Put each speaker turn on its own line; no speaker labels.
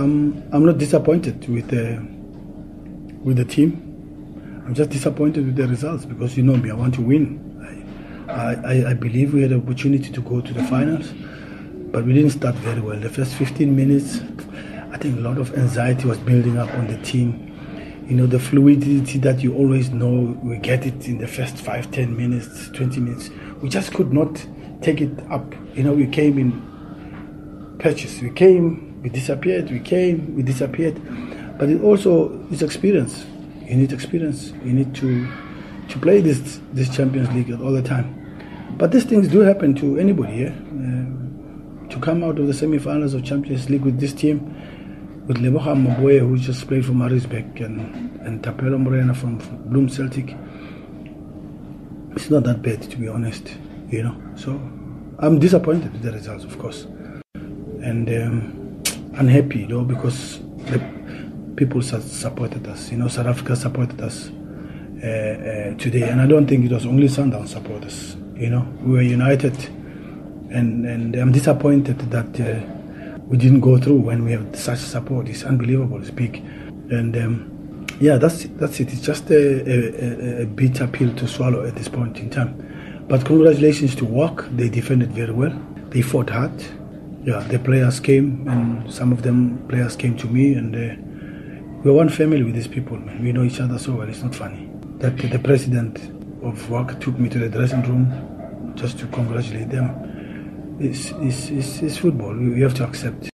Um, I'm not disappointed with the with the team. I'm just disappointed with the results because you know me. I want to win. I, I, I believe we had an opportunity to go to the finals, but we didn't start very well. The first 15 minutes, I think a lot of anxiety was building up on the team. You know, the fluidity that you always know, we get it in the first five, 10 minutes, 20 minutes. We just could not take it up. You know, we came in patches. We came we disappeared, we came, we disappeared. But it also is experience. You need experience. You need to to play this this Champions League all the time. But these things do happen to anybody. Yeah? Uh, to come out of the semi-finals of Champions League with this team, with Lebohang Maboe, who just played for Maritzburg, and and Thapelo Morena from, from Bloem Celtic, it's not that bad to be honest. You know, so I'm disappointed with the results, of course, and. Um, unhappy, you know, because the people supported us. You know, South Africa supported us uh, uh, today, and I don't think it was only Sundown supporters. You know, we were united, and and I'm disappointed that uh, we didn't go through when we have such support. It's unbelievable. It's big, and. Um, yeah, that's that's it. It's just a, a, a bitter pill to swallow at this point in time. But congratulations to WAC. They defended very well. They fought hard yeah, the players came, and some of them players came to me, and uh, we're one family with these people. Man. We know each other so well. It's not funny that the president of WAC took me to the dressing room just to congratulate them. It's, it's, it's, it's football. We have to accept.